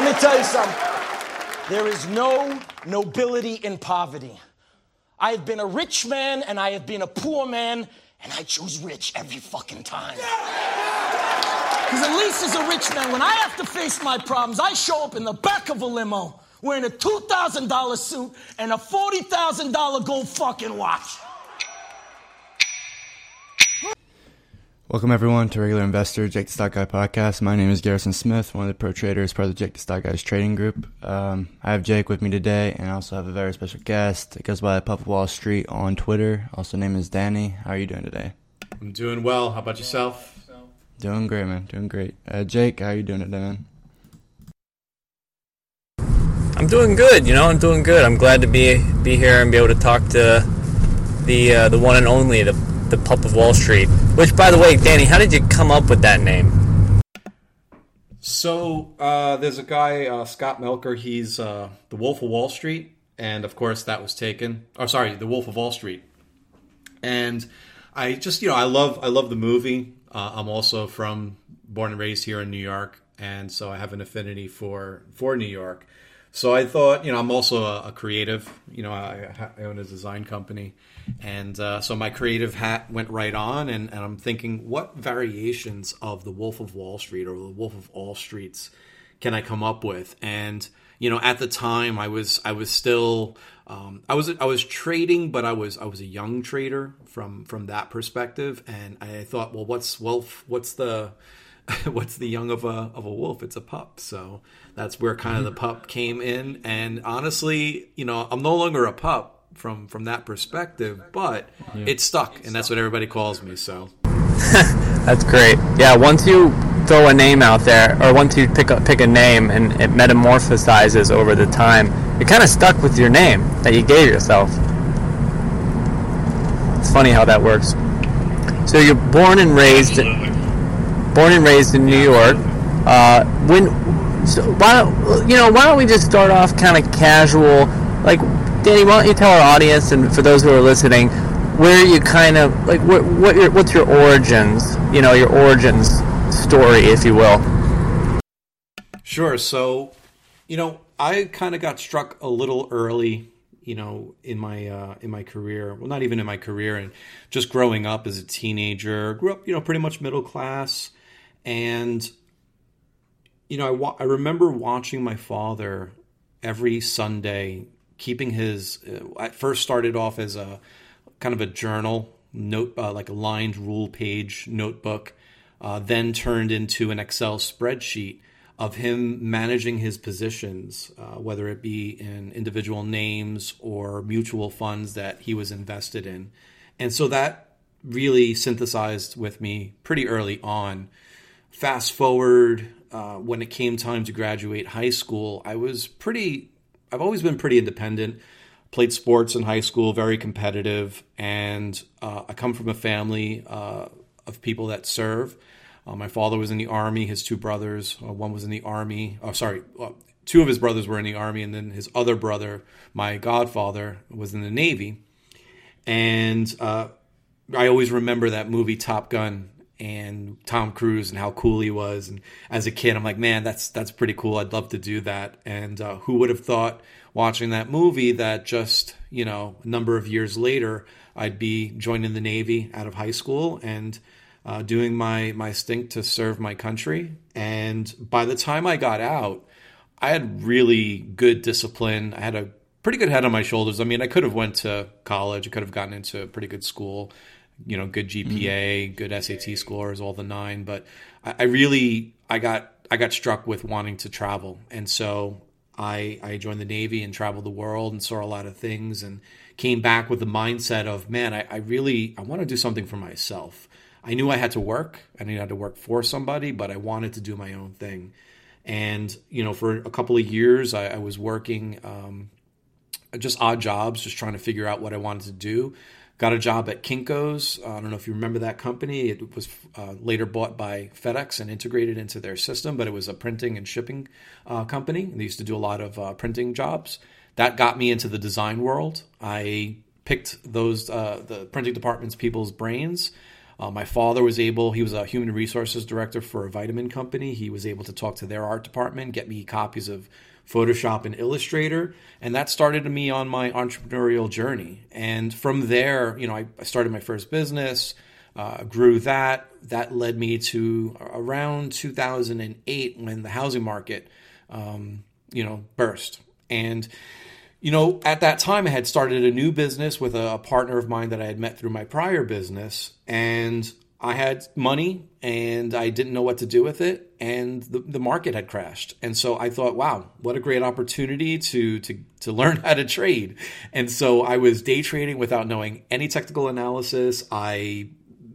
Let me tell you something. There is no nobility in poverty. I have been a rich man and I have been a poor man, and I choose rich every fucking time. Because at least as a rich man, when I have to face my problems, I show up in the back of a limo wearing a $2,000 suit and a $40,000 gold fucking watch. Welcome everyone to Regular Investor Jake the Stock Guy podcast. My name is Garrison Smith, one of the pro traders, part of the Jake the Stock Guys trading group. Um, I have Jake with me today, and I also have a very special guest. It goes by the Pup of Wall Street on Twitter. Also, name is Danny. How are you doing today? I'm doing well. How about yourself? Doing great, man. Doing great. Uh, Jake, how are you doing today, man? I'm doing good. You know, I'm doing good. I'm glad to be be here and be able to talk to the uh, the one and only the the Pup of Wall Street. Which, by the way, Danny, how did you come up with that name? So uh, there's a guy, uh, Scott Melker. He's uh, the Wolf of Wall Street, and of course that was taken. Oh, sorry, the Wolf of Wall Street. And I just, you know, I love, I love the movie. Uh, I'm also from born and raised here in New York, and so I have an affinity for for New York. So I thought, you know, I'm also a, a creative. You know, I, I, own a design company, and uh, so my creative hat went right on. And, and, I'm thinking, what variations of the Wolf of Wall Street or the Wolf of All Streets can I come up with? And you know, at the time, I was I was still um, I was I was trading, but I was I was a young trader from from that perspective, and I thought, well, what's wolf? What's the what's the young of a of a wolf? It's a pup. So that's where kind of the pup came in. And honestly, you know, I'm no longer a pup from from that perspective, but yeah. it stuck, and that's what everybody calls me. So that's great. Yeah, once you throw a name out there, or once you pick a, pick a name and it metamorphosizes over the time, you're kind of stuck with your name that you gave yourself. It's funny how that works. So you're born and raised. Absolutely born and raised in New York. Uh, when so why don't you know why don't we just start off kind of casual? Like Danny, why don't you tell our audience and for those who are listening, where you kind of like what what your, what's your origins? You know your origins story, if you will. Sure. So, you know, I kind of got struck a little early you know in my uh, in my career well not even in my career and just growing up as a teenager grew up you know pretty much middle class and, you know, I, wa- I remember watching my father every Sunday, keeping his, uh, I first started off as a kind of a journal, note, uh, like a lined rule page notebook, uh, then turned into an Excel spreadsheet of him managing his positions, uh, whether it be in individual names or mutual funds that he was invested in. And so that really synthesized with me pretty early on fast forward uh, when it came time to graduate high school, I was pretty, I've always been pretty independent. Played sports in high school, very competitive, and uh, I come from a family uh, of people that serve. Uh, my father was in the army. His two brothers, uh, one was in the army. Oh, sorry, two of his brothers were in the army, and then his other brother, my godfather, was in the navy. And uh, I always remember that movie Top Gun and Tom Cruise and how cool he was. And as a kid, I'm like, man, that's that's pretty cool. I'd love to do that. And uh, who would have thought watching that movie that just you know a number of years later I'd be joining the Navy out of high school and uh, doing my my stint to serve my country. And by the time I got out, I had really good discipline. I had a pretty good head on my shoulders. I mean, I could have went to college. I could have gotten into a pretty good school you know, good GPA, mm-hmm. good SAT scores, all the nine. But I, I, really, I got, I got struck with wanting to travel, and so I, I joined the Navy and traveled the world and saw a lot of things, and came back with the mindset of, man, I, I really, I want to do something for myself. I knew I had to work. I knew I had to work for somebody, but I wanted to do my own thing. And you know, for a couple of years, I, I was working um, just odd jobs, just trying to figure out what I wanted to do. Got a job at Kinko's. Uh, I don't know if you remember that company. It was uh, later bought by FedEx and integrated into their system, but it was a printing and shipping uh, company. They used to do a lot of uh, printing jobs. That got me into the design world. I picked those uh, the printing department's people's brains Uh, my father was able, he was a human resources director for a vitamin company. He was able to talk to their art department, get me copies of Photoshop and Illustrator. And that started me on my entrepreneurial journey. And from there, you know, I, I started my first business, uh, grew that. That led me to around 2008 when the housing market, um, you know, burst. And you know, at that time, I had started a new business with a, partner of mine that I had met through my prior business, and I had money and I didn't know what to do with it, and the, the market had crashed. And so I thought, wow, what a great opportunity to, to, to learn how to trade. And so I was day trading without knowing any technical analysis. I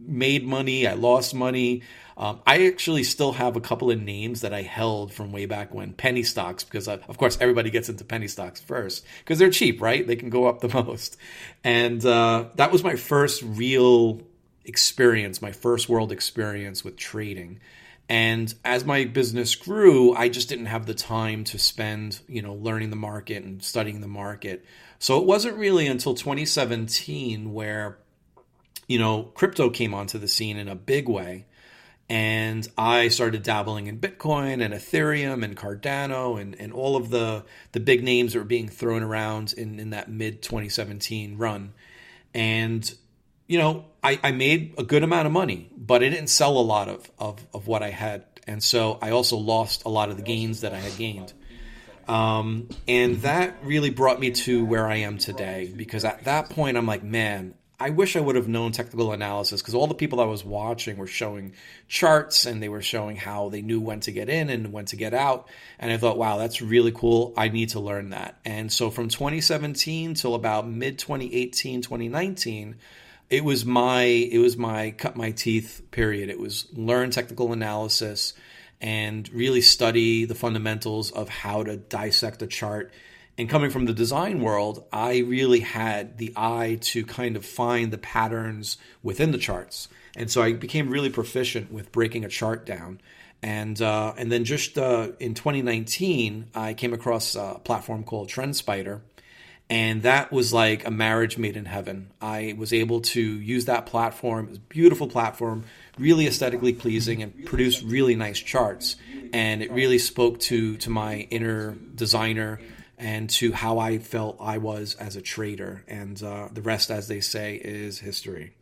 made money, I lost money. Um, I actually still have a couple of names that I held from way back when penny stocks, because uh, of course everybody gets into penny stocks first because they're cheap, right? They can go up the most. And uh, that was my first real experience, my first world experience with trading. And as my business grew, I just didn't have the time to spend, you know, learning the market and studying the market. So it wasn't really until 2017 where, you know, crypto came onto the scene in a big way and I started dabbling in Bitcoin and Ethereum and Cardano and, and all of the, the big names that were being thrown around in, in that mid 2017 run. And, you know, I, I made a good amount of money, but I didn't sell a lot of, of, of what I had. And so I also lost a lot of the gains that I had gained. Um, and that really brought me to where I am today because at that point I'm like, man, I wish I would have known technical analysis because all the people I was watching were showing charts and they were showing how they knew when to get in and when to get out. And I thought, wow, that's really cool. I need to learn that. And so from 2017 till about mid 2018, 2019, it was my it was my cut my teeth period. It was learn technical analysis and really study the fundamentals of how to dissect a chart and coming from the design world, I really had the eye to kind of find the patterns within the charts. And so I became really proficient with breaking a chart down. And uh, and then just uh, in 2019, I came across a platform called TrendSpider, and that was like a marriage made in heaven. I was able to use that platform. It was a beautiful platform, really aesthetically pleasing, and produce really nice charts. And it really spoke to to my inner designer and to how I felt I was as a trader. And uh, the rest, as they say, is history.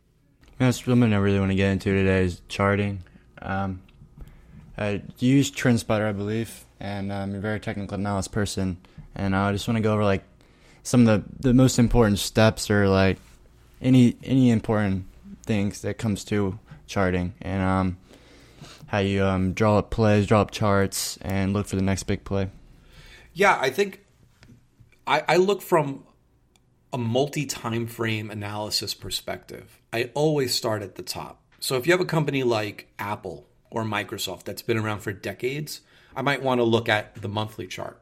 That's something I really want to get into today is charting. Um, I use TrendSpider, I believe, and I'm a very technical analysis person. And I just want to go over like some of the, the most important steps or like any any important things that comes to charting and um, how you um, draw up plays, draw up charts, and look for the next big play. Yeah, I think I, I look from a multi time frame analysis perspective. I always start at the top. So if you have a company like Apple or Microsoft that's been around for decades, I might want to look at the monthly chart.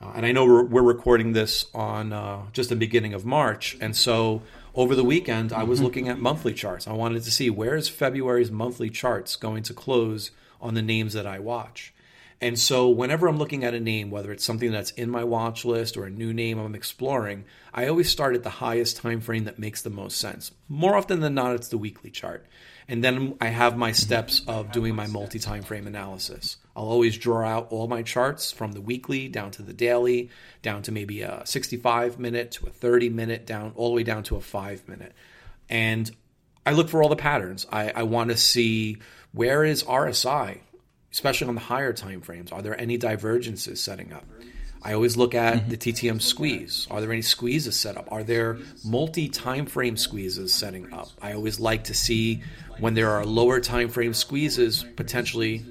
Uh, and I know we're, we're recording this on uh, just the beginning of March. And so over the weekend, I was mm-hmm. looking at monthly charts. I wanted to see where is February's monthly charts going to close on the names that I watch. And so whenever I'm looking at a name, whether it's something that's in my watch list or a new name I'm exploring, I always start at the highest time frame that makes the most sense. More often than not, it's the weekly chart. And then I have my steps of doing my multi time frame analysis. I'll always draw out all my charts from the weekly down to the daily, down to maybe a 65 minute to a 30 minute, down all the way down to a five minute. And I look for all the patterns. I, I want to see where is RSI? especially on the higher time frames. Are there any divergences setting up? I always look at mm-hmm. the TTM squeeze. Are there any squeezes set up? Are there multi time frame squeezes setting up? I always like to see when there are lower time frame squeezes potentially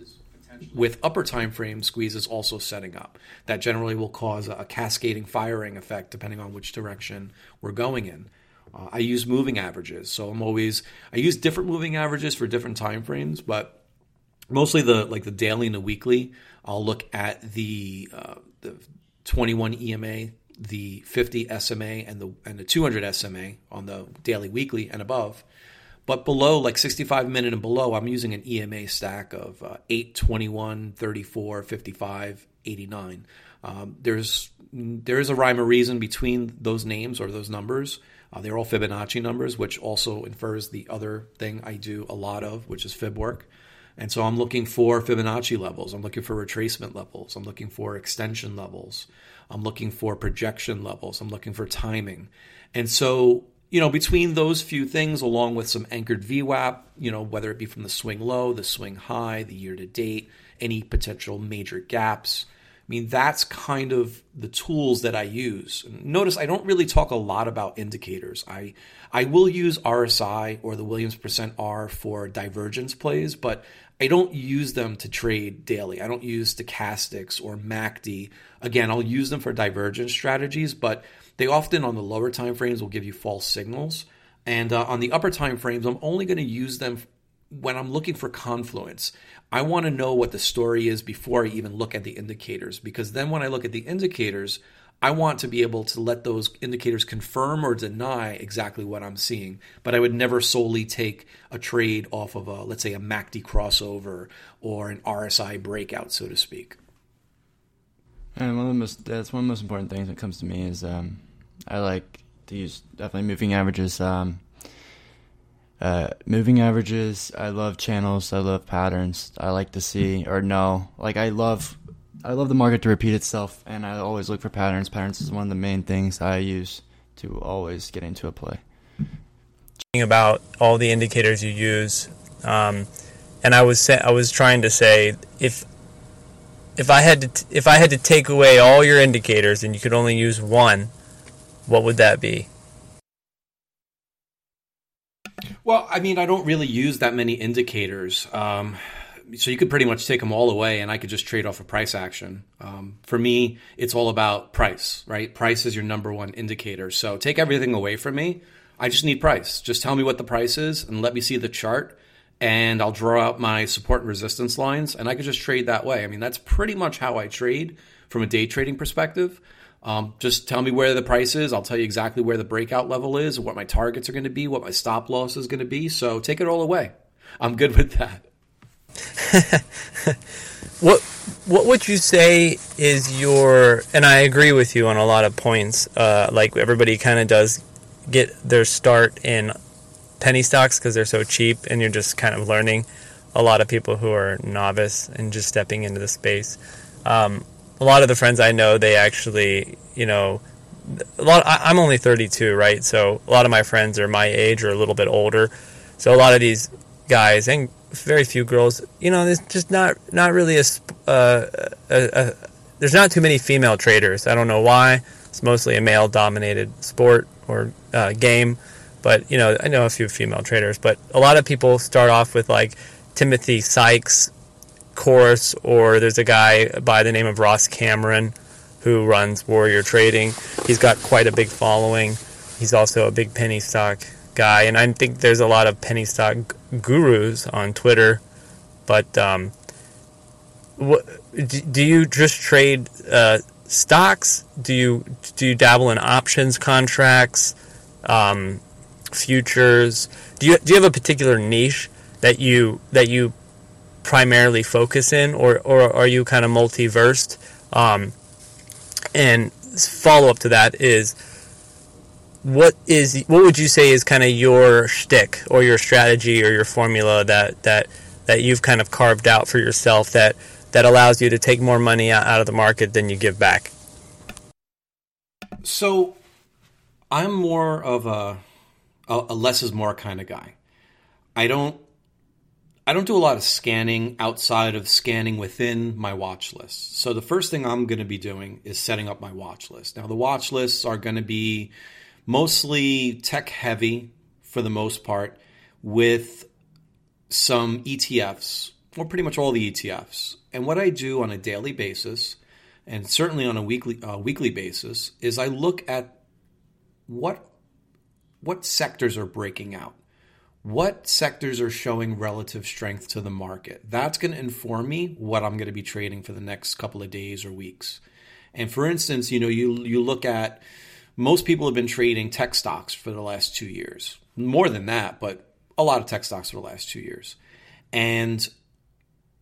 with upper time frame squeezes also setting up. That generally will cause a cascading firing effect depending on which direction we're going in. Uh, I use moving averages, so I'm always I use different moving averages for different time frames, but mostly the like the daily and the weekly. I'll look at the uh, the 21 EMA, the 50 SMA, and the and the 200 SMA on the daily, weekly, and above. But below, like 65 minute and below, I'm using an EMA stack of uh, 8, 21, 34, 55, 89. Um, there's there is a rhyme or reason between those names or those numbers. Uh, they're all Fibonacci numbers, which also infers the other thing I do a lot of, which is fib work. And so I'm looking for Fibonacci levels. I'm looking for retracement levels. I'm looking for extension levels. I'm looking for projection levels. I'm looking for timing. And so, you know, between those few things, along with some anchored VWAP, you know, whether it be from the swing low, the swing high, the year to date, any potential major gaps, I mean, that's kind of the tools that I use. Notice I don't really talk a lot about indicators. I I will use RSI or the Williams percent R for divergence plays, but I don't use them to trade daily. I don't use stochastics or MACD. Again, I'll use them for divergence strategies, but they often on the lower time frames will give you false signals. And uh, on the upper time frames, I'm only going to use them when I'm looking for confluence, I want to know what the story is before I even look at the indicators because then when I look at the indicators, I want to be able to let those indicators confirm or deny exactly what I'm seeing. But I would never solely take a trade off of a, let's say, a MACD crossover or an RSI breakout, so to speak. And one of the most that's one of the most important things that comes to me is um, I like to use definitely moving averages. Um, uh, moving averages. I love channels. I love patterns. I like to see or know. Like I love, I love the market to repeat itself, and I always look for patterns. Patterns is one of the main things I use to always get into a play. About all the indicators you use, um, and I was say, I was trying to say if if I had to t- if I had to take away all your indicators and you could only use one, what would that be? Well, I mean, I don't really use that many indicators. Um, so you could pretty much take them all away and I could just trade off a price action. Um, for me, it's all about price, right? Price is your number one indicator. So take everything away from me. I just need price. Just tell me what the price is and let me see the chart and I'll draw out my support and resistance lines and I could just trade that way. I mean, that's pretty much how I trade from a day trading perspective. Um, just tell me where the price is. I'll tell you exactly where the breakout level is, what my targets are going to be, what my stop loss is going to be. So take it all away. I'm good with that. what what would you say is your and I agree with you on a lot of points. Uh, like everybody kind of does get their start in penny stocks because they're so cheap, and you're just kind of learning. A lot of people who are novice and just stepping into the space. Um, a lot of the friends I know, they actually, you know, a lot. I, I'm only 32, right? So a lot of my friends are my age or a little bit older. So a lot of these guys and very few girls, you know, there's just not not really a, uh, a, a there's not too many female traders. I don't know why. It's mostly a male dominated sport or uh, game. But you know, I know a few female traders. But a lot of people start off with like Timothy Sykes course, or there's a guy by the name of Ross Cameron who runs Warrior Trading. He's got quite a big following. He's also a big penny stock guy, and I think there's a lot of penny stock gurus on Twitter. But um, what, do you just trade uh, stocks? Do you do you dabble in options contracts, um, futures? Do you do you have a particular niche that you that you primarily focus in, or, or are you kind of multiversed? Um, and follow up to that is what is what would you say is kind of your shtick or your strategy or your formula that that that you've kind of carved out for yourself that that allows you to take more money out of the market than you give back? So, I'm more of a a, less is more kind of guy. I don't I don't do a lot of scanning outside of scanning within my watch list. So the first thing I'm going to be doing is setting up my watch list. Now the watch lists are going to be mostly tech heavy for the most part with some ETFs or pretty much all the ETFs. And what I do on a daily basis and certainly on a weekly uh, weekly basis is I look at what what sectors are breaking out what sectors are showing relative strength to the market. That's going to inform me what I'm going to be trading for the next couple of days or weeks. And for instance, you know, you you look at most people have been trading tech stocks for the last 2 years. More than that, but a lot of tech stocks for the last 2 years. And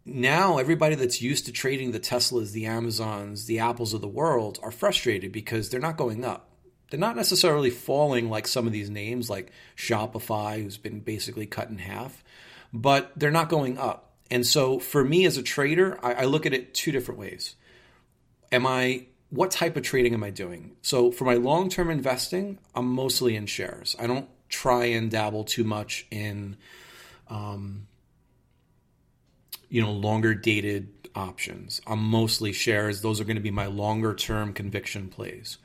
now everybody that's used to trading the Teslas, the Amazons, the Apples of the world are frustrated because they're not going up. They're not necessarily falling like some of these names, like Shopify, who's been basically cut in half, but they're not going up. And so for me as a trader, I, I look at it two different ways. Am I what type of trading am I doing? So for my long-term investing, I'm mostly in shares. I don't try and dabble too much in um, you know, longer dated options. I'm mostly shares. Those are going to be my longer term conviction plays.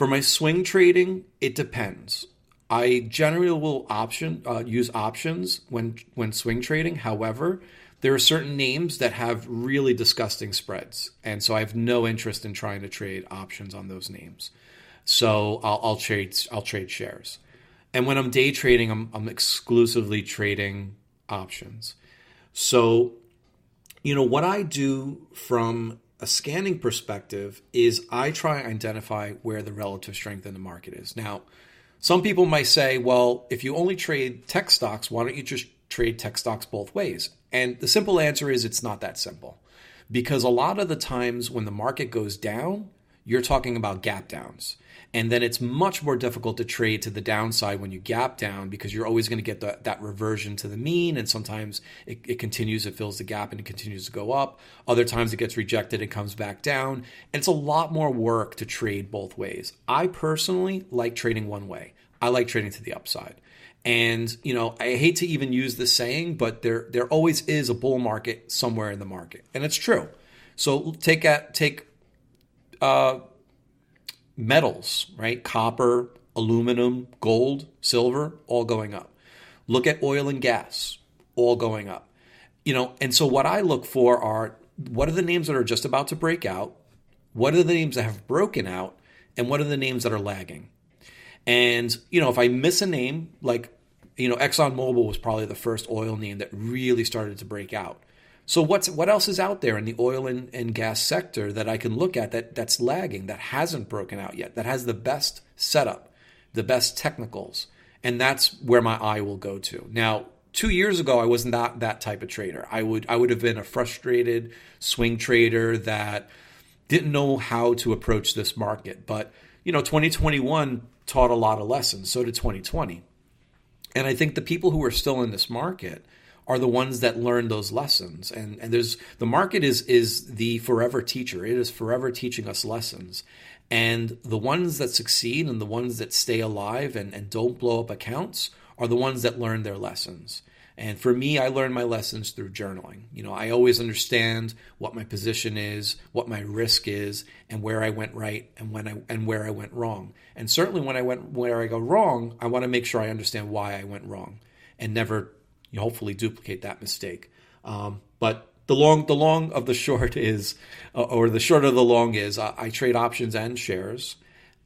For my swing trading, it depends. I generally will option uh, use options when when swing trading. However, there are certain names that have really disgusting spreads, and so I have no interest in trying to trade options on those names. So I'll, I'll trade I'll trade shares, and when I'm day trading, I'm, I'm exclusively trading options. So you know, what I do from a scanning perspective is I try and identify where the relative strength in the market is. Now, some people might say, well, if you only trade tech stocks, why don't you just trade tech stocks both ways? And the simple answer is it's not that simple. Because a lot of the times when the market goes down, you're talking about gap downs. And then it's much more difficult to trade to the downside when you gap down because you're always going to get the, that reversion to the mean. And sometimes it, it, continues, it fills the gap and it continues to go up. Other times it gets rejected and comes back down. And it's a lot more work to trade both ways. I personally like trading one way, I like trading to the upside. And you know, I hate to even use this saying, but there there always is a bull market somewhere in the market, and it's true. So take at take uh, metals, right? Copper, aluminum, gold, silver, all going up. Look at oil and gas, all going up. You know, and so what I look for are what are the names that are just about to break out? What are the names that have broken out? And what are the names that are lagging? And, you know, if I miss a name, like, you know, ExxonMobil was probably the first oil name that really started to break out. So what's what else is out there in the oil and, and gas sector that I can look at that that's lagging, that hasn't broken out yet, that has the best setup, the best technicals, and that's where my eye will go to. Now, two years ago, I was not that type of trader. I would I would have been a frustrated swing trader that didn't know how to approach this market. But you know, 2021 taught a lot of lessons. So did 2020. And I think the people who are still in this market are the ones that learn those lessons. And and there's the market is is the forever teacher. It is forever teaching us lessons. And the ones that succeed and the ones that stay alive and, and don't blow up accounts are the ones that learn their lessons. And for me, I learned my lessons through journaling. You know, I always understand what my position is, what my risk is, and where I went right and when I and where I went wrong. And certainly when I went where I go wrong, I want to make sure I understand why I went wrong and never you hopefully duplicate that mistake. Um, but the long, the long of the short is, uh, or the short of the long is, I, I trade options and shares,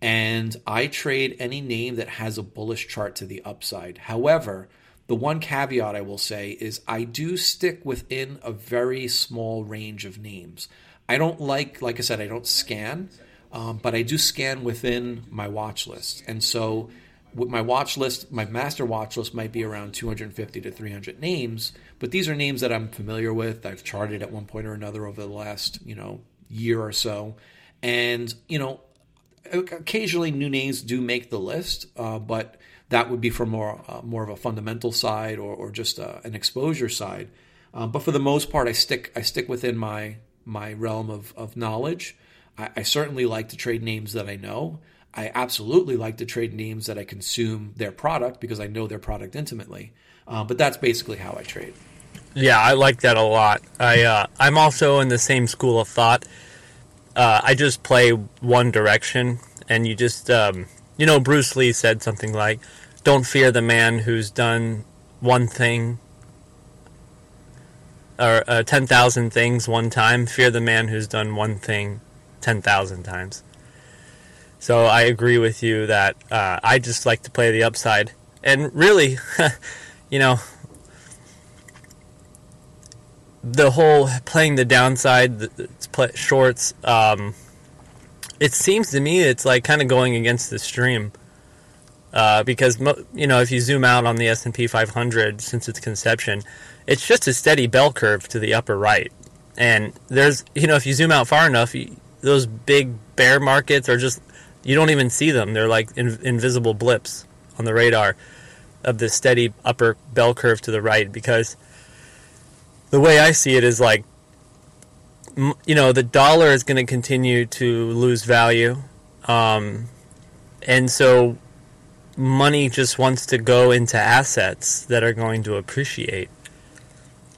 and I trade any name that has a bullish chart to the upside. However, the one caveat I will say is I do stick within a very small range of names. I don't like, like I said, I don't scan, um, but I do scan within my watch list. And so my watch list, my master watch list might be around 250 to 300 names, but these are names that I'm familiar with. I've charted at one point or another over the last, you know, year or so. And, you know, occasionally new names do make the list, uh, but that would be for more uh, more of a fundamental side or, or just uh, an exposure side. Uh, but for the most part, I stick I stick within my my realm of, of knowledge. I, I certainly like to trade names that I know. I absolutely like to trade names that I consume their product because I know their product intimately. Uh, but that's basically how I trade. Yeah, I like that a lot. I uh, I'm also in the same school of thought. Uh, I just play one direction, and you just um, you know Bruce Lee said something like, "Don't fear the man who's done one thing." Or uh, ten thousand things one time. Fear the man who's done one thing ten thousand times. So I agree with you that uh, I just like to play the upside. And really, you know, the whole playing the downside, the shorts, um, it seems to me it's like kind of going against the stream. uh, because you know if you zoom out on the S and P 500 since its conception, it's just a steady bell curve to the upper right. And there's you know if you zoom out far enough, you, those big bear markets are just you don't even see them. They're like in, invisible blips on the radar of the steady upper bell curve to the right because the way I see it is like you know the dollar is going to continue to lose value um, and so money just wants to go into assets that are going to appreciate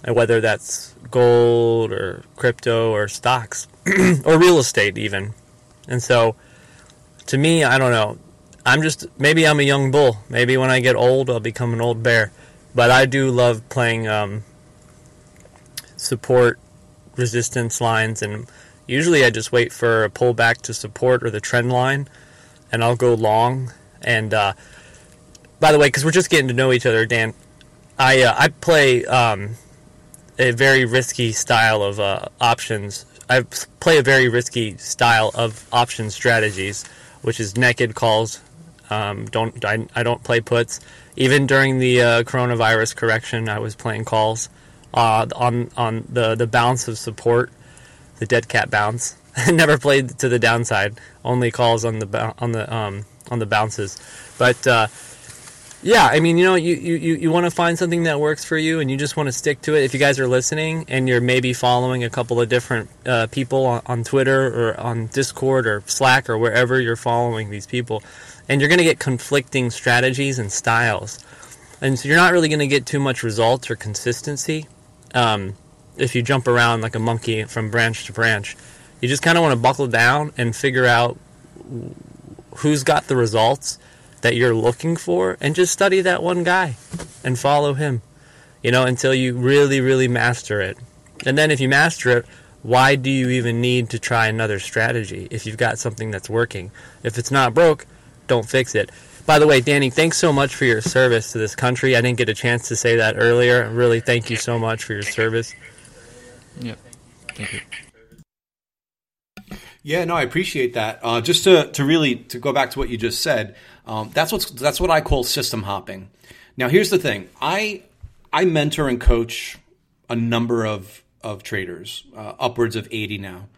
whether that's gold or crypto or stocks or real estate even and so to me i don't know. I'm just maybe i'm a young bull. Maybe when i get old i'll become an old bear. But i do love playing um, support resistance lines. And usually I just wait for a pullback to support or the trend line and I'll go long. And uh, by the way because we're just getting to know each other Dan I uh, I play um, a very risky style of uh, options. I play a very risky style of option strategies which is naked calls um, don't I, I don't play puts even during the uh, coronavirus correction I was playing calls uh, on on the the bounce of support, the dead cat bounce. Never played to the downside. Only calls on the on the um, on the bounces. But uh, yeah, I mean, you know, you you, you want to find something that works for you, and you just want to stick to it. If you guys are listening, and you're maybe following a couple of different uh, people on, on Twitter or on Discord or Slack or wherever you're following these people, and you're going to get conflicting strategies and styles, and so you're not really going to get too much results or consistency um, if you jump around like a monkey from branch to branch. You just kind of want to buckle down and figure out who's got the results that you're looking for and just study that one guy and follow him, you know, until you really, really master it. And then if you master it, why do you even need to try another strategy if you've got something that's working? If it's not broke, don't fix it. By the way, Danny, thanks so much for your service to this country. I didn't get a chance to say that earlier. Really, thank you so much for your service. Yep. Thank you. Yeah, no, I appreciate that. Uh, just to, to really to go back to what you just said, um, that's what's that's what I call system hopping. Now, here's the thing: I I mentor and coach a number of of traders, uh, upwards of eighty now,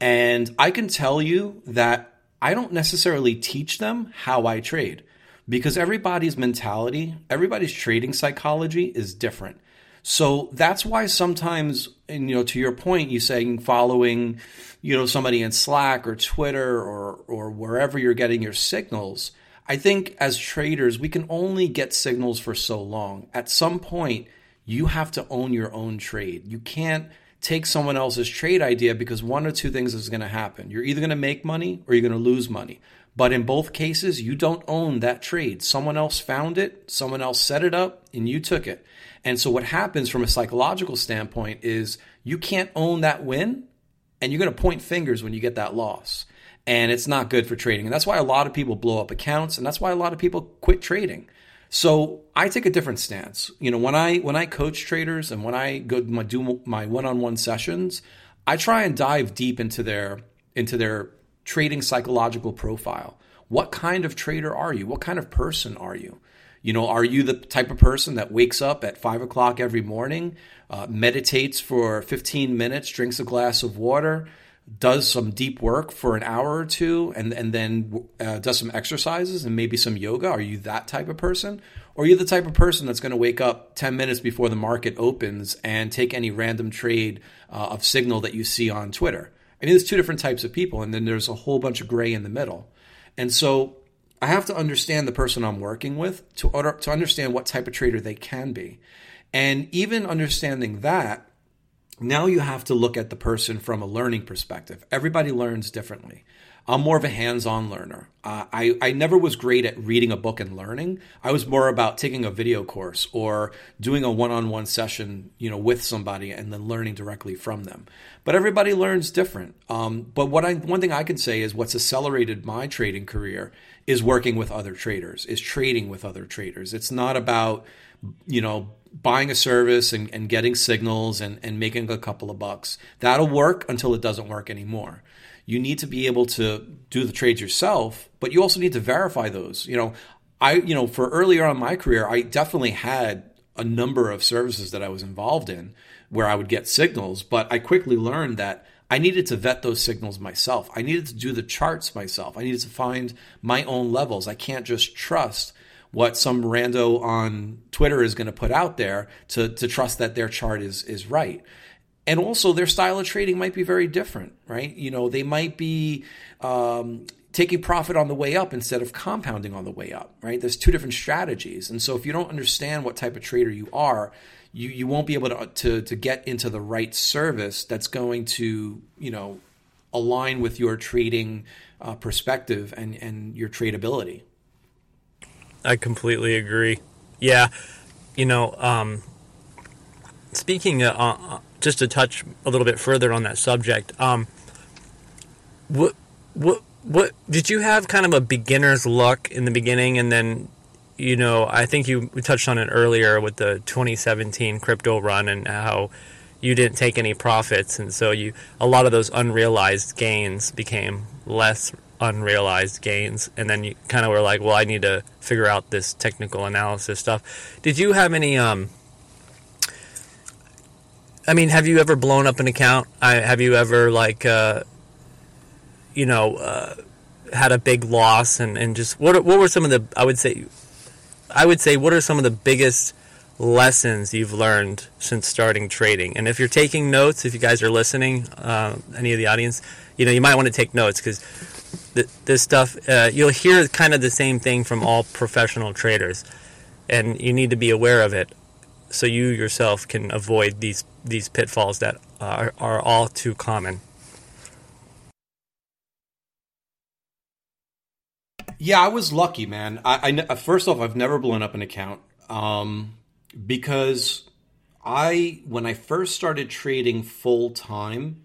and I can tell you that I don't necessarily teach them how I trade because everybody's mentality, everybody's trading psychology is different. So that's why sometimes, and you know, to your point, you saying following, you know, somebody in Slack or Twitter or or wherever you're getting your signals. I think as traders, we can only get signals for so long. At some point, you have to own your own trade. You can't take someone else's trade idea because one or two things is going to happen. You're either going to make money or you're going to lose money. But in both cases, you don't own that trade. Someone else found it, someone else set it up, and you took it. And so what happens from a psychological standpoint is you can't own that win and you're going to point fingers when you get that loss. And it's not good for trading. And that's why a lot of people blow up accounts and that's why a lot of people quit trading so I take a different stance. You know, when I when I coach traders and when I go my, do my one-on-one sessions, I try and dive deep into their into their trading psychological profile. What kind of trader are you? What kind of person are you? You know, are you the type of person that wakes up at five o'clock every morning, uh, meditates for 15 minutes, drinks a glass of water, does some deep work for an hour or two and and then uh, does some exercises and maybe some yoga. Are you that type of person? Or are you the type of person that's going to wake up 10 minutes before the market opens and take any random trade uh, of signal that you see on twitter? I mean there's two different types of people and then there's a whole bunch of gray in the middle. And so i have to understand the person i'm working with to, to understand what type of trader they can be. And even understanding that now you have to look at the person from a learning perspective. Everybody learns differently. I'm more of a hands-on learner. Uh, I I never was great at reading a book and learning. I was more about taking a video course or doing a one-on-one session, you know, with somebody and then learning directly from them. But everybody learns different. Um, but what I one thing I can say is what's accelerated my trading career is working with other traders, is trading with other traders. It's not about you know buying a service and, and getting signals and, and making a couple of bucks. That'll work until it doesn't work anymore. You need to be able to do the trades yourself, but you also need to verify those. You know, I, you know, for earlier on my career, I definitely had a number of services that I was involved in where I would get signals, but I quickly learned that I needed to vet those signals myself. I needed to do the charts myself. I needed to find my own levels. I can't just trust what some rando on Twitter is going to put out there to, to trust that their chart is is right. And also, their style of trading might be very different, right? You know, they might be um, taking profit on the way up instead of compounding on the way up, right? There's two different strategies. And so if you don't understand what type of trader you are, you, you won't be able to, to, to get into the right service that's going to, you know, align with your trading uh, perspective and, and your tradability. I completely agree. Yeah. You know, um, speaking, uh, uh, just to touch a little bit further on that subject, um, what, what, what did you have kind of a beginner's luck in the beginning and then you know i think you touched on it earlier with the 2017 crypto run and how you didn't take any profits and so you a lot of those unrealized gains became less unrealized gains and then you kind of were like well i need to figure out this technical analysis stuff did you have any um i mean have you ever blown up an account I, have you ever like uh you know, uh, had a big loss and, and just what what were some of the I would say I would say what are some of the biggest lessons you've learned since starting trading? And if you're taking notes, if you guys are listening, uh, any of the audience, you know, you might want to take notes because th- this stuff uh, you'll hear kind of the same thing from all professional traders, and you need to be aware of it so you yourself can avoid these these pitfalls that are, are all too common. Yeah, I was lucky, man. I, I first off, I've never blown up an account um, because I when I first started trading full time,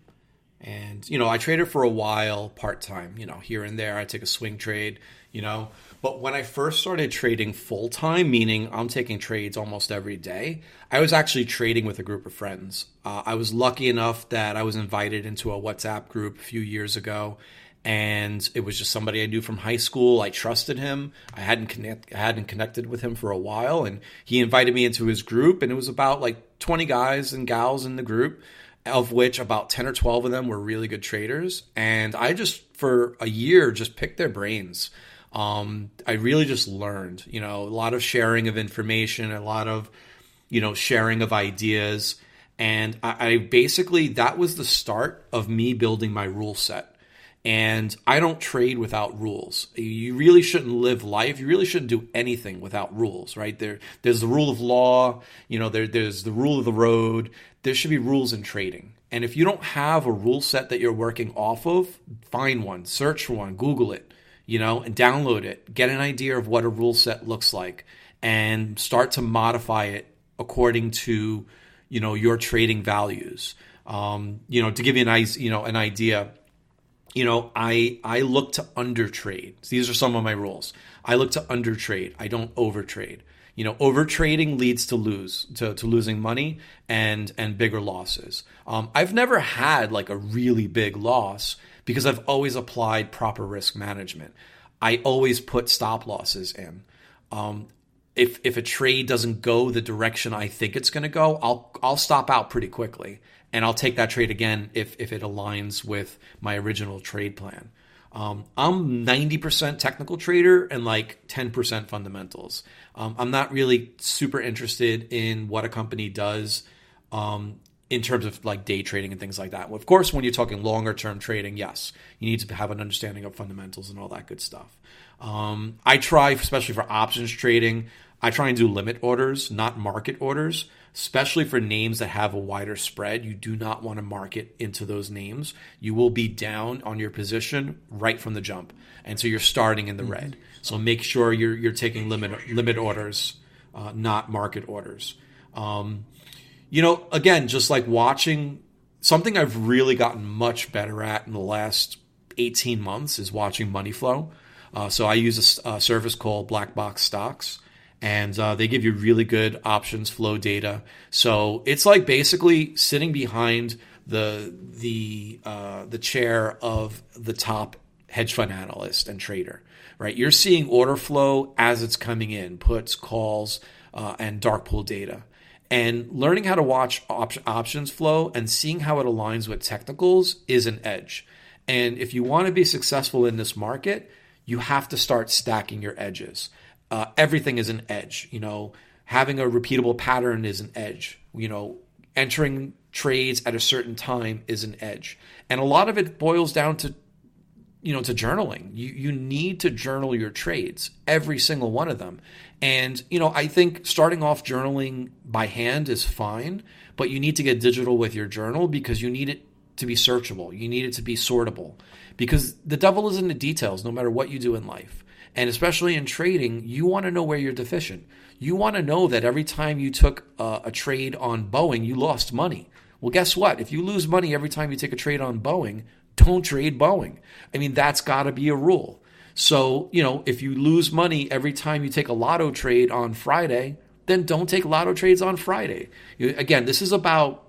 and you know I traded for a while part time, you know here and there. I take a swing trade, you know. But when I first started trading full time, meaning I'm taking trades almost every day, I was actually trading with a group of friends. Uh, I was lucky enough that I was invited into a WhatsApp group a few years ago, and it was just somebody I knew from high school. I trusted him. I hadn't connect, I hadn't connected with him for a while, and he invited me into his group. And it was about like twenty guys and gals in the group, of which about ten or twelve of them were really good traders. And I just for a year just picked their brains. Um, I really just learned, you know, a lot of sharing of information, a lot of, you know, sharing of ideas. And I, I basically, that was the start of me building my rule set and I don't trade without rules. You really shouldn't live life. You really shouldn't do anything without rules, right? There, there's the rule of law. You know, there, there's the rule of the road. There should be rules in trading. And if you don't have a rule set that you're working off of, find one, search for one, Google it, you know, and download it. Get an idea of what a rule set looks like, and start to modify it according to, you know, your trading values. Um, you know, to give you an, you know, an idea you know, I I look to undertrade. These are some of my rules. I look to undertrade. I don't overtrade. You know, overtrading leads to lose to, to losing money and and bigger losses. Um, I've never had like a really big loss because I've always applied proper risk management. I always put stop losses in. Um, if if a trade doesn't go the direction I think it's going to go, I'll I'll stop out pretty quickly and I'll take that trade again if if it aligns with my original trade plan. Um, I'm 90% technical trader and like 10% fundamentals. Um, I'm not really super interested in what a company does um, in terms of like day trading and things like that. Of course, when you're talking longer term trading, yes, you need to have an understanding of fundamentals and all that good stuff. Um, I try, especially for options trading, I try and do limit orders, not market orders especially for names that have a wider spread. You do not want to market into those names. You will be down on your position right from the jump, and so you're starting in the mm-hmm. red. So make sure you're you're taking limit limit orders, uh, not market orders. Um, you know, again, just like watching something I've really gotten much better at in the last 18 months is watching money flow. Uh, so I use a, a service called Black Box Stocks and uh, they give you really good options flow data. So it's like basically sitting behind the the uh, the chair of the top hedge fund analyst and trader, right? You're seeing order flow as it's coming in, puts, calls, uh, and dark pool data. And learning how to watch op- options flow and seeing how it aligns with technicals is an edge. And if you want to be successful in this market, you have to start stacking your edges. Uh, everything is an edge. You know, having a repeatable pattern is an edge. You know, entering trades at a certain time is an edge. And a lot of it boils down to you know to journaling. You you need to journal your trades, every single one of them. And you know, I think starting off journaling by hand is fine, but you need to get digital with your journal because you need it to be searchable. You need it to be sortable because the devil is in the details no matter what you do in life. And especially in trading, you want to know where you're deficient. You want to know that every time you took a, a trade on Boeing, you lost money. Well, guess what? If you lose money every time you take a trade on Boeing, don't trade Boeing. I mean, that's got to be a rule. So, you know, if you lose money every time you take a lotto trade on Friday, then don't take lotto trades on Friday. You, again, this is about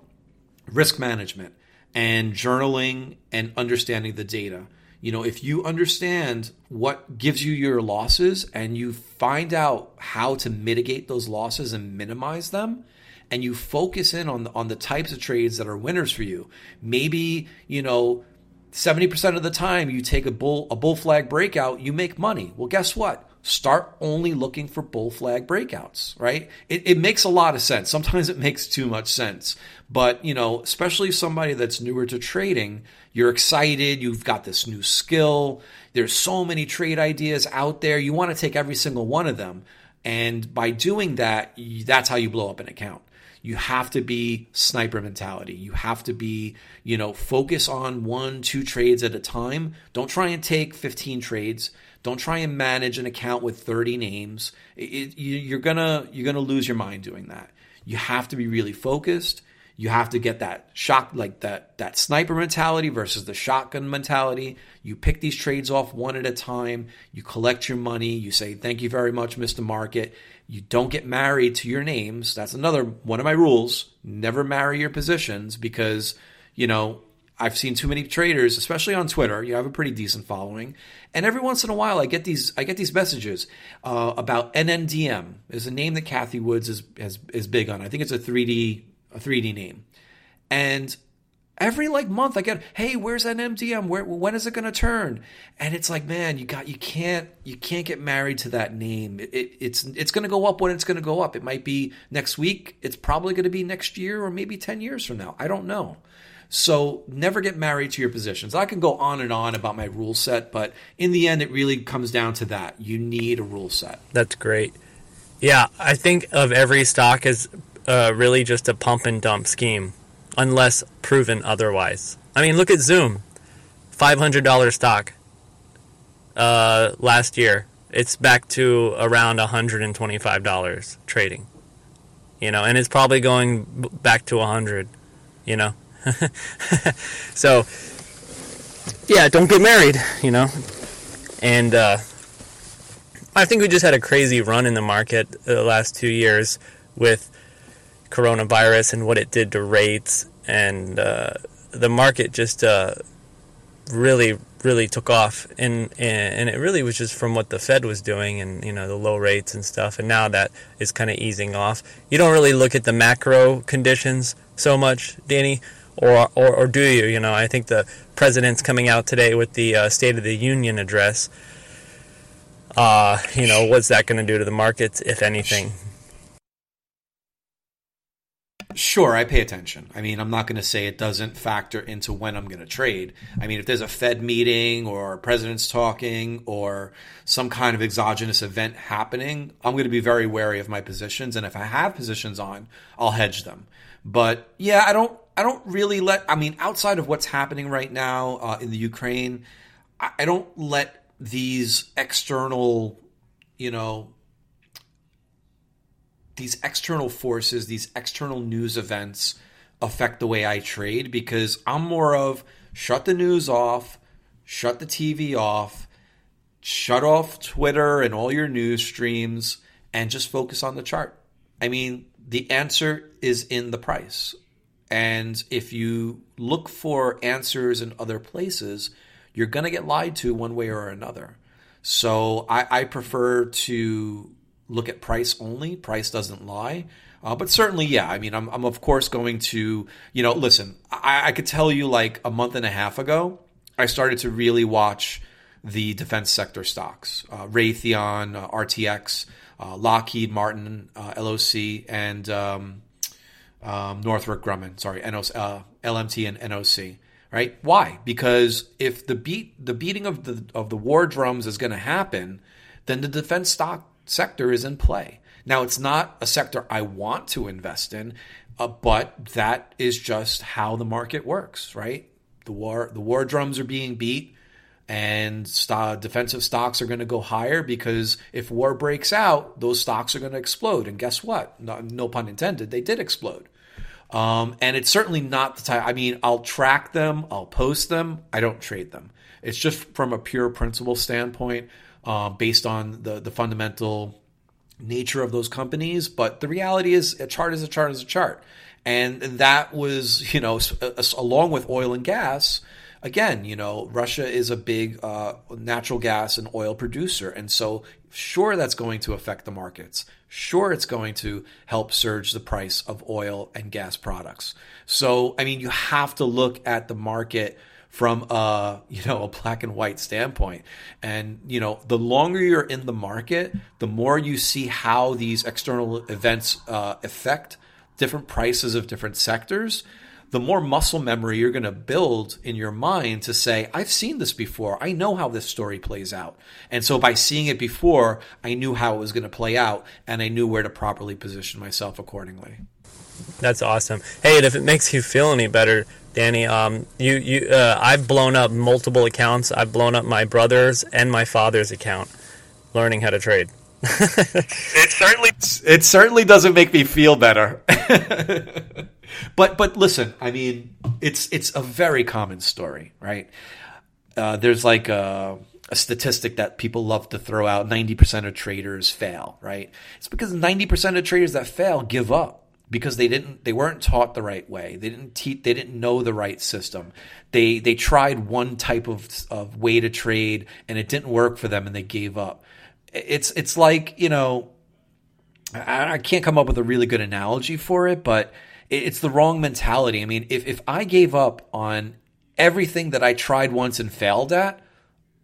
risk management and journaling and understanding the data. You know, if you understand what gives you your losses and you find out how to mitigate those losses and minimize them, and you focus in on the, on the types of trades that are winners for you. Maybe, you know, 70% of the time you take a bull a bull flag breakout, you make money. Well, guess what? Start only looking for bull flag breakouts, right? It, it makes a lot of sense. Sometimes it makes too much sense. But, you know, especially somebody that's newer to trading, you're excited, you've got this new skill. There's so many trade ideas out there. You want to take every single one of them. And by doing that, that's how you blow up an account you have to be sniper mentality. You have to be, you know, focus on one, two trades at a time. Don't try and take 15 trades. Don't try and manage an account with 30 names. It, you're gonna you're gonna lose your mind doing that. You have to be really focused. You have to get that shock, like that that sniper mentality versus the shotgun mentality. You pick these trades off one at a time. You collect your money. You say thank you very much, Mr. Market, you don't get married to your names. That's another one of my rules. Never marry your positions because, you know, I've seen too many traders, especially on Twitter. You have a pretty decent following, and every once in a while, I get these I get these messages uh, about NNDM. Is a name that Cathie Woods is, is is big on. I think it's a three D a three D name, and every like month I get, hey, where's NNDM? Where when is it going to turn? And it's like, man, you got you can't you can't get married to that name. It, it, it's it's going to go up when it's going to go up. It might be next week. It's probably going to be next year or maybe ten years from now. I don't know. So never get married to your positions. I can go on and on about my rule set, but in the end, it really comes down to that. You need a rule set. That's great. Yeah, I think of every stock as uh, really just a pump and dump scheme unless proven otherwise. I mean, look at Zoom, $500 stock uh, last year. It's back to around $125 trading. You know, and it's probably going back to 100, you know. so yeah, don't get married, you know. And uh, I think we just had a crazy run in the market the last 2 years with coronavirus and what it did to rates, and uh, the market just uh, really, really took off, and and it really was just from what the Fed was doing, and you know the low rates and stuff, and now that is kind of easing off. You don't really look at the macro conditions so much, Danny. Or, or, or do you? You know, I think the president's coming out today with the uh, State of the Union address. Uh, you know, what's that going to do to the markets, if anything? Sure, I pay attention. I mean, I'm not going to say it doesn't factor into when I'm going to trade. I mean, if there's a Fed meeting or president's talking or some kind of exogenous event happening, I'm going to be very wary of my positions. And if I have positions on, I'll hedge them. But yeah, I don't. I don't really let. I mean, outside of what's happening right now uh, in the Ukraine, I, I don't let these external, you know, these external forces, these external news events affect the way I trade because I'm more of shut the news off, shut the TV off, shut off Twitter and all your news streams, and just focus on the chart. I mean, the answer is in the price. And if you look for answers in other places, you're going to get lied to one way or another. So I, I prefer to look at price only. Price doesn't lie. Uh, but certainly, yeah. I mean, I'm, I'm of course going to, you know, listen. I, I could tell you like a month and a half ago, I started to really watch the defense sector stocks, uh, Raytheon, uh, RTX, uh, Lockheed Martin, uh, LOC, and um, um, Northrop Grumman. Sorry, uh, LMT and NOC. Right? Why? Because if the beat the beating of the of the war drums is going to happen, then the defense stock sector is in play. Now, it's not a sector I want to invest in, uh, but that is just how the market works, right? The war the war drums are being beat and st- defensive stocks are going to go higher because if war breaks out, those stocks are going to explode. And guess what? No, no pun intended, they did explode. Um, and it's certainly not the type. I mean, I'll track them, I'll post them, I don't trade them. It's just from a pure principle standpoint, uh, based on the the fundamental nature of those companies. But the reality is, a chart is a chart is a chart, and that was you know along with oil and gas again, you know, Russia is a big uh, natural gas and oil producer. And so, sure, that's going to affect the markets. Sure, it's going to help surge the price of oil and gas products. So, I mean, you have to look at the market from a you know a black and white standpoint and you know the longer you're in the market the more you see how these external events uh, affect different prices of different sectors the more muscle memory you're going to build in your mind to say, I've seen this before. I know how this story plays out. And so by seeing it before, I knew how it was going to play out and I knew where to properly position myself accordingly. That's awesome. Hey, and if it makes you feel any better, Danny, um, you, you, uh, I've blown up multiple accounts. I've blown up my brother's and my father's account learning how to trade. it certainly it certainly doesn't make me feel better. but but listen, I mean, it's it's a very common story, right? Uh, there's like a, a, statistic that people love to throw out: ninety percent of traders fail, right? It's because ninety percent of traders that fail give up because they didn't they weren't taught the right way. They didn't teach they didn't know the right system. They they tried one type of of way to trade and it didn't work for them and they gave up it's it's like you know I, I can't come up with a really good analogy for it, but it's the wrong mentality. I mean, if if I gave up on everything that I tried once and failed at,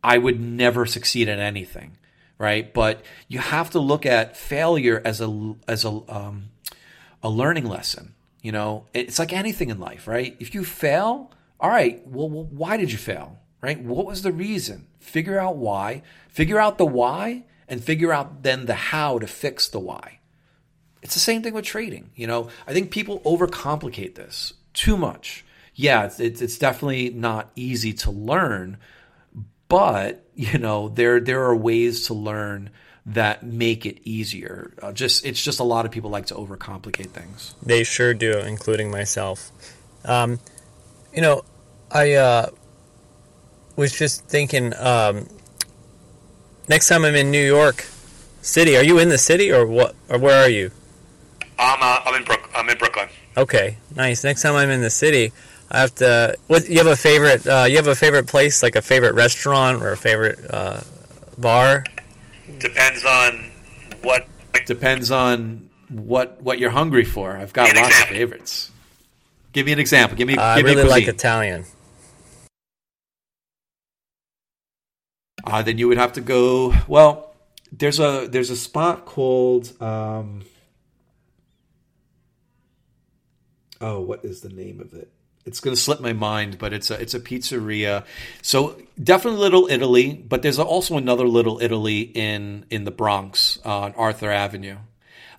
I would never succeed at anything, right? But you have to look at failure as a as a um, a learning lesson. You know, it's like anything in life, right? If you fail, all right, well, why did you fail? Right? What was the reason? Figure out why. Figure out the why, and figure out then the how to fix the why. It's the same thing with trading. You know, I think people overcomplicate this too much. Yeah, it's, it's definitely not easy to learn, but you know, there there are ways to learn that make it easier. Uh, just it's just a lot of people like to overcomplicate things. They sure do, including myself. Um, you know, I uh, was just thinking. Um, next time I'm in New York City, are you in the city or what? Or where are you? I'm uh, I'm in Brook. I'm in Brooklyn. Okay, nice. Next time I'm in the city, I have to. What you have a favorite? Uh, you have a favorite place, like a favorite restaurant or a favorite uh, bar? Depends on what. Depends on what what you're hungry for. I've got lots example. of favorites. Give me an example. Give me. Uh, give I really me like Italian. Uh, then you would have to go. Well, there's a there's a spot called. Um, oh, what is the name of it? It's going to slip my mind, but it's a it's a pizzeria. So definitely Little Italy, but there's also another Little Italy in in the Bronx uh, on Arthur Avenue.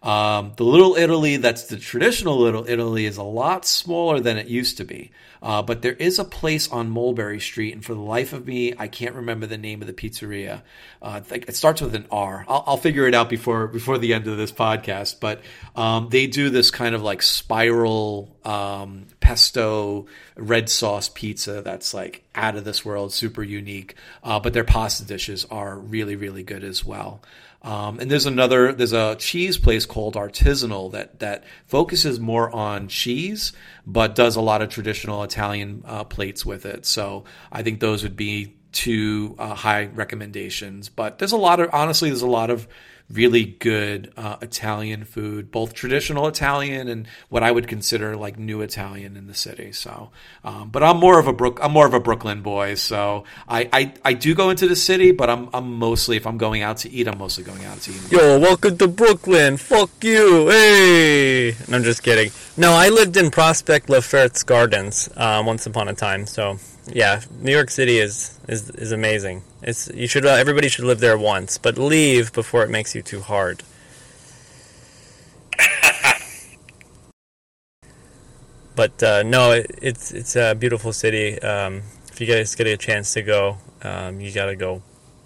Um, the Little Italy, that's the traditional Little Italy, is a lot smaller than it used to be. Uh, but there is a place on Mulberry Street, and for the life of me, I can't remember the name of the pizzeria. Uh, it starts with an R. I'll, I'll figure it out before before the end of this podcast. But um, they do this kind of like spiral um, pesto red sauce pizza that's like out of this world, super unique. Uh, but their pasta dishes are really really good as well. Um, and there's another, there's a cheese place called Artisanal that that focuses more on cheese, but does a lot of traditional Italian uh, plates with it. So I think those would be two uh, high recommendations. But there's a lot of honestly, there's a lot of really good uh, Italian food, both traditional Italian and what I would consider like new Italian in the city. So, um, but I'm more of a Brook, I'm more of a Brooklyn boy. So I, I, I do go into the city, but I'm I'm mostly if I'm going out to eat, I'm mostly going out to eat. Yo, welcome to Brooklyn. Fuck you. Hey. No, I'm just kidding. No, I lived in Prospect Lefferts Gardens uh, once upon a time. So yeah, New York City is is is amazing. It's you should uh, everybody should live there once, but leave before it makes you too hard. but uh, no, it, it's it's a beautiful city. Um, if you guys get a chance to go, um, you gotta go.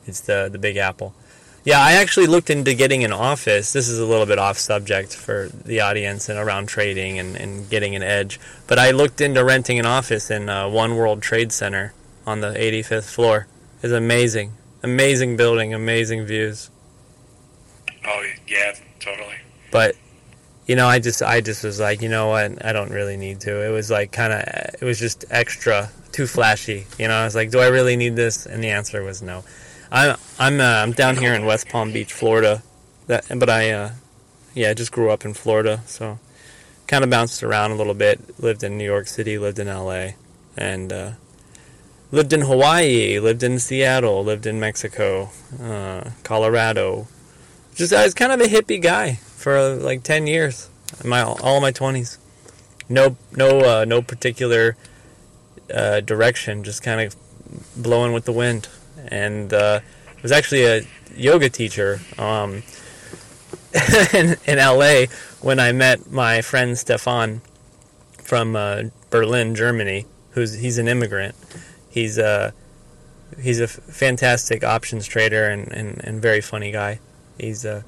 It's the the Big Apple. Yeah, I actually looked into getting an office. This is a little bit off subject for the audience and around trading and, and getting an edge. But I looked into renting an office in uh, One World Trade Center on the 85th floor. It's amazing. Amazing building, amazing views. Oh yeah, totally. But you know, I just I just was like, you know what? I don't really need to. It was like kind of it was just extra, too flashy. You know, I was like, do I really need this? And the answer was no. I'm I'm uh, I'm down here in West Palm Beach, Florida. That, but I, uh, yeah, I just grew up in Florida, so kind of bounced around a little bit. Lived in New York City, lived in L.A., and uh, lived in Hawaii, lived in Seattle, lived in Mexico, uh, Colorado. Just I was kind of a hippie guy for like ten years, my all my twenties. No, no, uh, no particular uh, direction. Just kind of blowing with the wind and uh, was actually a yoga teacher um, in, in LA when I met my friend Stefan from uh, Berlin, Germany. Who's he's an immigrant. He's a he's a fantastic options trader and, and, and very funny guy. He's uh,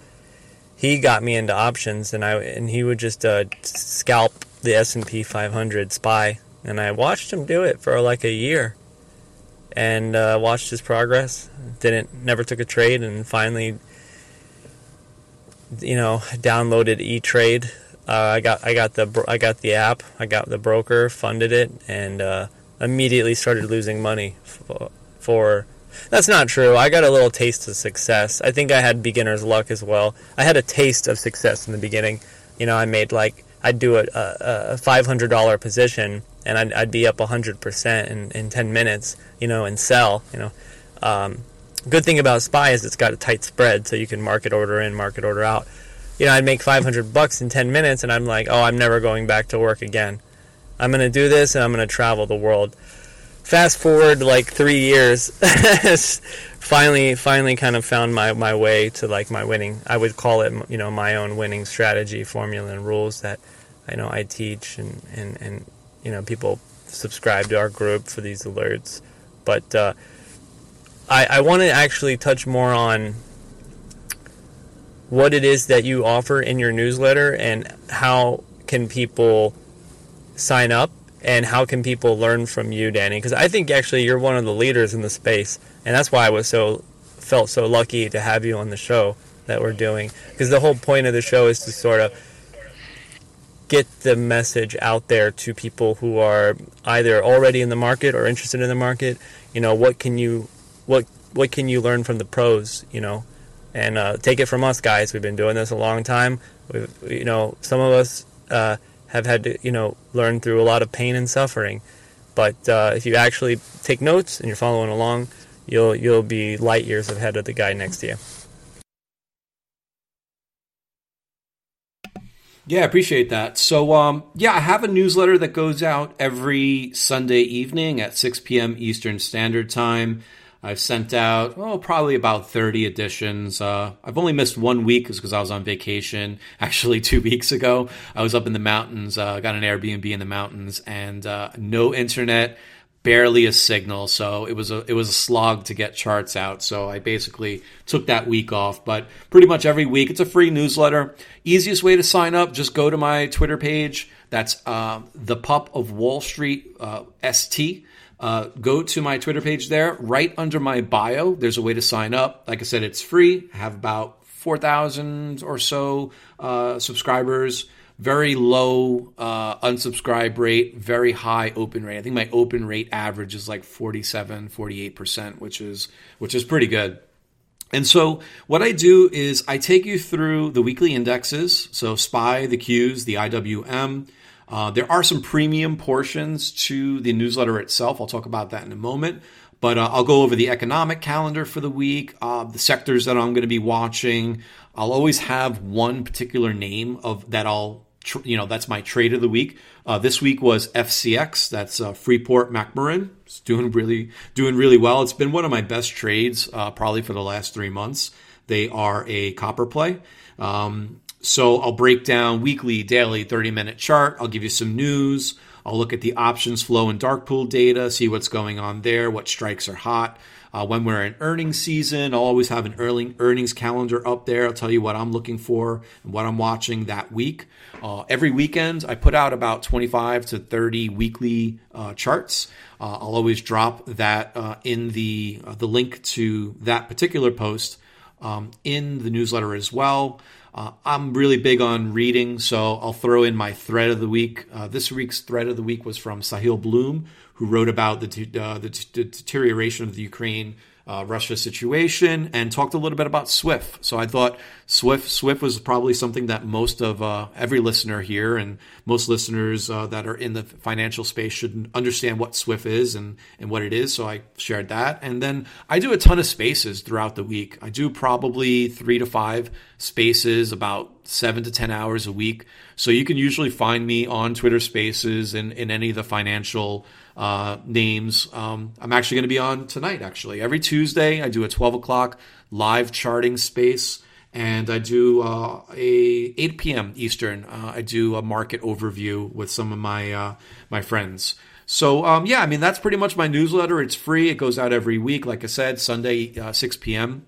he got me into options and I and he would just uh, scalp the S and P 500 SPY and I watched him do it for like a year and uh, watched his progress. Didn't never took a trade, and finally, you know, downloaded E Trade. Uh, I got I got the I got the app. I got the broker, funded it, and uh, immediately started losing money. For, for that's not true. I got a little taste of success. I think I had beginner's luck as well. I had a taste of success in the beginning. You know, I made like I'd do a, a, a five hundred dollar position and I'd, I'd be up 100% in, in 10 minutes, you know, and sell, you know. Um, good thing about SPY is it's got a tight spread, so you can market order in, market order out. You know, I'd make 500 bucks in 10 minutes, and I'm like, oh, I'm never going back to work again. I'm going to do this, and I'm going to travel the world. Fast forward like three years, finally, finally, kind of found my, my way to like my winning. I would call it, you know, my own winning strategy, formula, and rules that I know I teach and, and, and you know people subscribe to our group for these alerts. But uh, I, I want to actually touch more on what it is that you offer in your newsletter and how can people sign up and how can people learn from you, Danny? Because I think actually you're one of the leaders in the space, and that's why I was so felt so lucky to have you on the show that we're doing. Because the whole point of the show is to sort of get the message out there to people who are either already in the market or interested in the market. You know, what can you what what can you learn from the pros? You know, and uh, take it from us guys. We've been doing this a long time. We've, you know, some of us uh, have had to you know learn through a lot of pain and suffering. But uh, if you actually take notes and you're following along, you'll you'll be light years ahead of the guy next to you. Yeah, I appreciate that. So, um, yeah, I have a newsletter that goes out every Sunday evening at 6 p.m. Eastern Standard Time. I've sent out, oh, probably about 30 editions. Uh, I've only missed one week because I was on vacation. Actually, two weeks ago, I was up in the mountains, uh, got an Airbnb in the mountains, and uh, no internet barely a signal. So it was a it was a slog to get charts out. So I basically took that week off. But pretty much every week, it's a free newsletter. Easiest way to sign up: just go to my Twitter page. That's uh, the Pup of Wall Street uh, ST. Uh, go to my Twitter page there. Right under my bio, there's a way to sign up. Like I said, it's free. I have about four thousand or so uh, subscribers very low uh, unsubscribe rate, very high open rate. I think my open rate average is like 47, 48%, which is which is pretty good. And so what I do is I take you through the weekly indexes, so SPY, the Qs, the IWM. Uh, there are some premium portions to the newsletter itself. I'll talk about that in a moment. But uh, I'll go over the economic calendar for the week, uh, the sectors that I'm going to be watching. I'll always have one particular name of that I'll, tr- you know, that's my trade of the week. Uh, this week was FCX. That's uh, Freeport McMoRan. It's doing really, doing really well. It's been one of my best trades probably for the last three months. They are a copper play. Um, so I'll break down weekly, daily, 30 minute chart. I'll give you some news. I'll look at the options flow and dark pool data, see what's going on there, what strikes are hot. Uh, when we're in earnings season, I'll always have an early earnings calendar up there. I'll tell you what I'm looking for and what I'm watching that week. Uh, every weekend, I put out about 25 to 30 weekly uh, charts. Uh, I'll always drop that uh, in the uh, the link to that particular post um, in the newsletter as well. Uh, I'm really big on reading, so I'll throw in my thread of the week. Uh, this week's thread of the week was from Sahil Bloom, who wrote about the, uh, the, t- the, deterioration of the Ukraine uh, Russia situation and talked a little bit about Swift. So I thought Swift Swift was probably something that most of uh, every listener here and most listeners uh, that are in the financial space should understand what Swift is and and what it is. So I shared that, and then I do a ton of spaces throughout the week. I do probably three to five spaces, about seven to ten hours a week. So you can usually find me on Twitter Spaces and in any of the financial uh, names. Um, I'm actually going to be on tonight, actually. Every Tuesday, I do a 12 o'clock live charting space. And I do uh, a 8 p.m. Eastern. Uh, I do a market overview with some of my uh, my friends. So um, yeah, I mean that's pretty much my newsletter. It's free. It goes out every week. Like I said, Sunday uh, 6 p.m.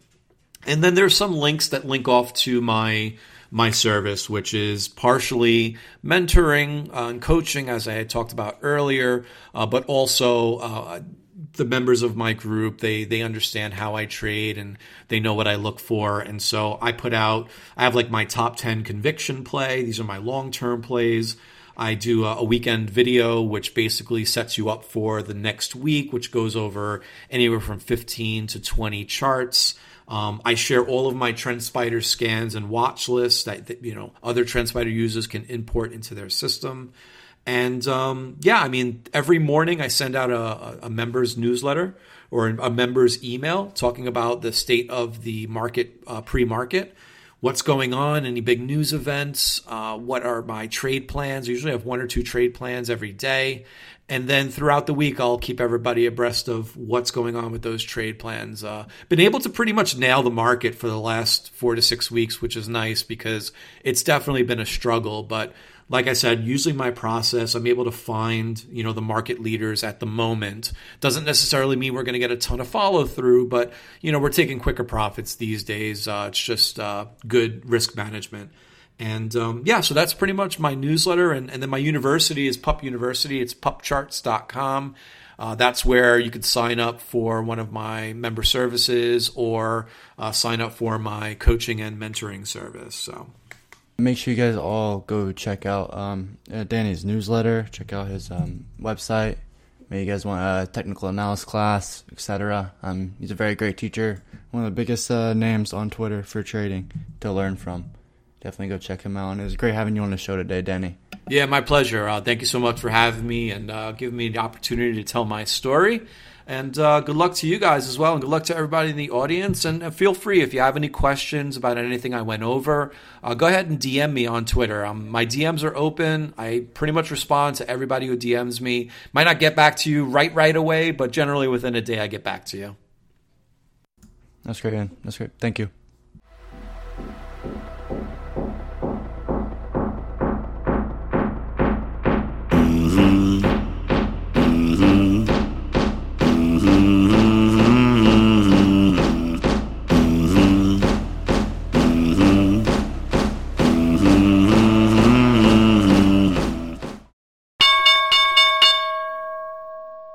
And then there's some links that link off to my my service, which is partially mentoring uh, and coaching, as I had talked about earlier, uh, but also the members of my group they they understand how I trade and they know what I look for, and so I put out I have like my top ten conviction play. These are my long term plays. I do a weekend video, which basically sets you up for the next week, which goes over anywhere from 15 to 20 charts. Um, I share all of my TrendSpider scans and watch lists that, that, you know other TrendSpider users can import into their system. And um, yeah, I mean, every morning I send out a, a members newsletter or a members email talking about the state of the market uh, pre-market what's going on, any big news events, uh, what are my trade plans. I usually have one or two trade plans every day. And then throughout the week, I'll keep everybody abreast of what's going on with those trade plans. Uh, been able to pretty much nail the market for the last four to six weeks, which is nice because it's definitely been a struggle. But like I said, using my process, I'm able to find, you know, the market leaders at the moment. Doesn't necessarily mean we're going to get a ton of follow through, but, you know, we're taking quicker profits these days. Uh, it's just uh, good risk management. And um, yeah, so that's pretty much my newsletter. And, and then my university is Pup University. It's pupcharts.com. Uh, that's where you could sign up for one of my member services or uh, sign up for my coaching and mentoring service. So Make sure you guys all go check out um, uh, Danny's newsletter. Check out his um, website. Maybe you guys want a technical analysis class, etc. Um, he's a very great teacher. One of the biggest uh, names on Twitter for trading to learn from. Definitely go check him out. And it was great having you on the show today, Danny. Yeah, my pleasure. Uh, thank you so much for having me and uh, giving me the opportunity to tell my story. And uh, good luck to you guys as well, and good luck to everybody in the audience. And uh, feel free if you have any questions about anything I went over, uh, go ahead and DM me on Twitter. Um, my DMs are open. I pretty much respond to everybody who DMs me. Might not get back to you right right away, but generally within a day I get back to you. That's great, man. That's great. Thank you.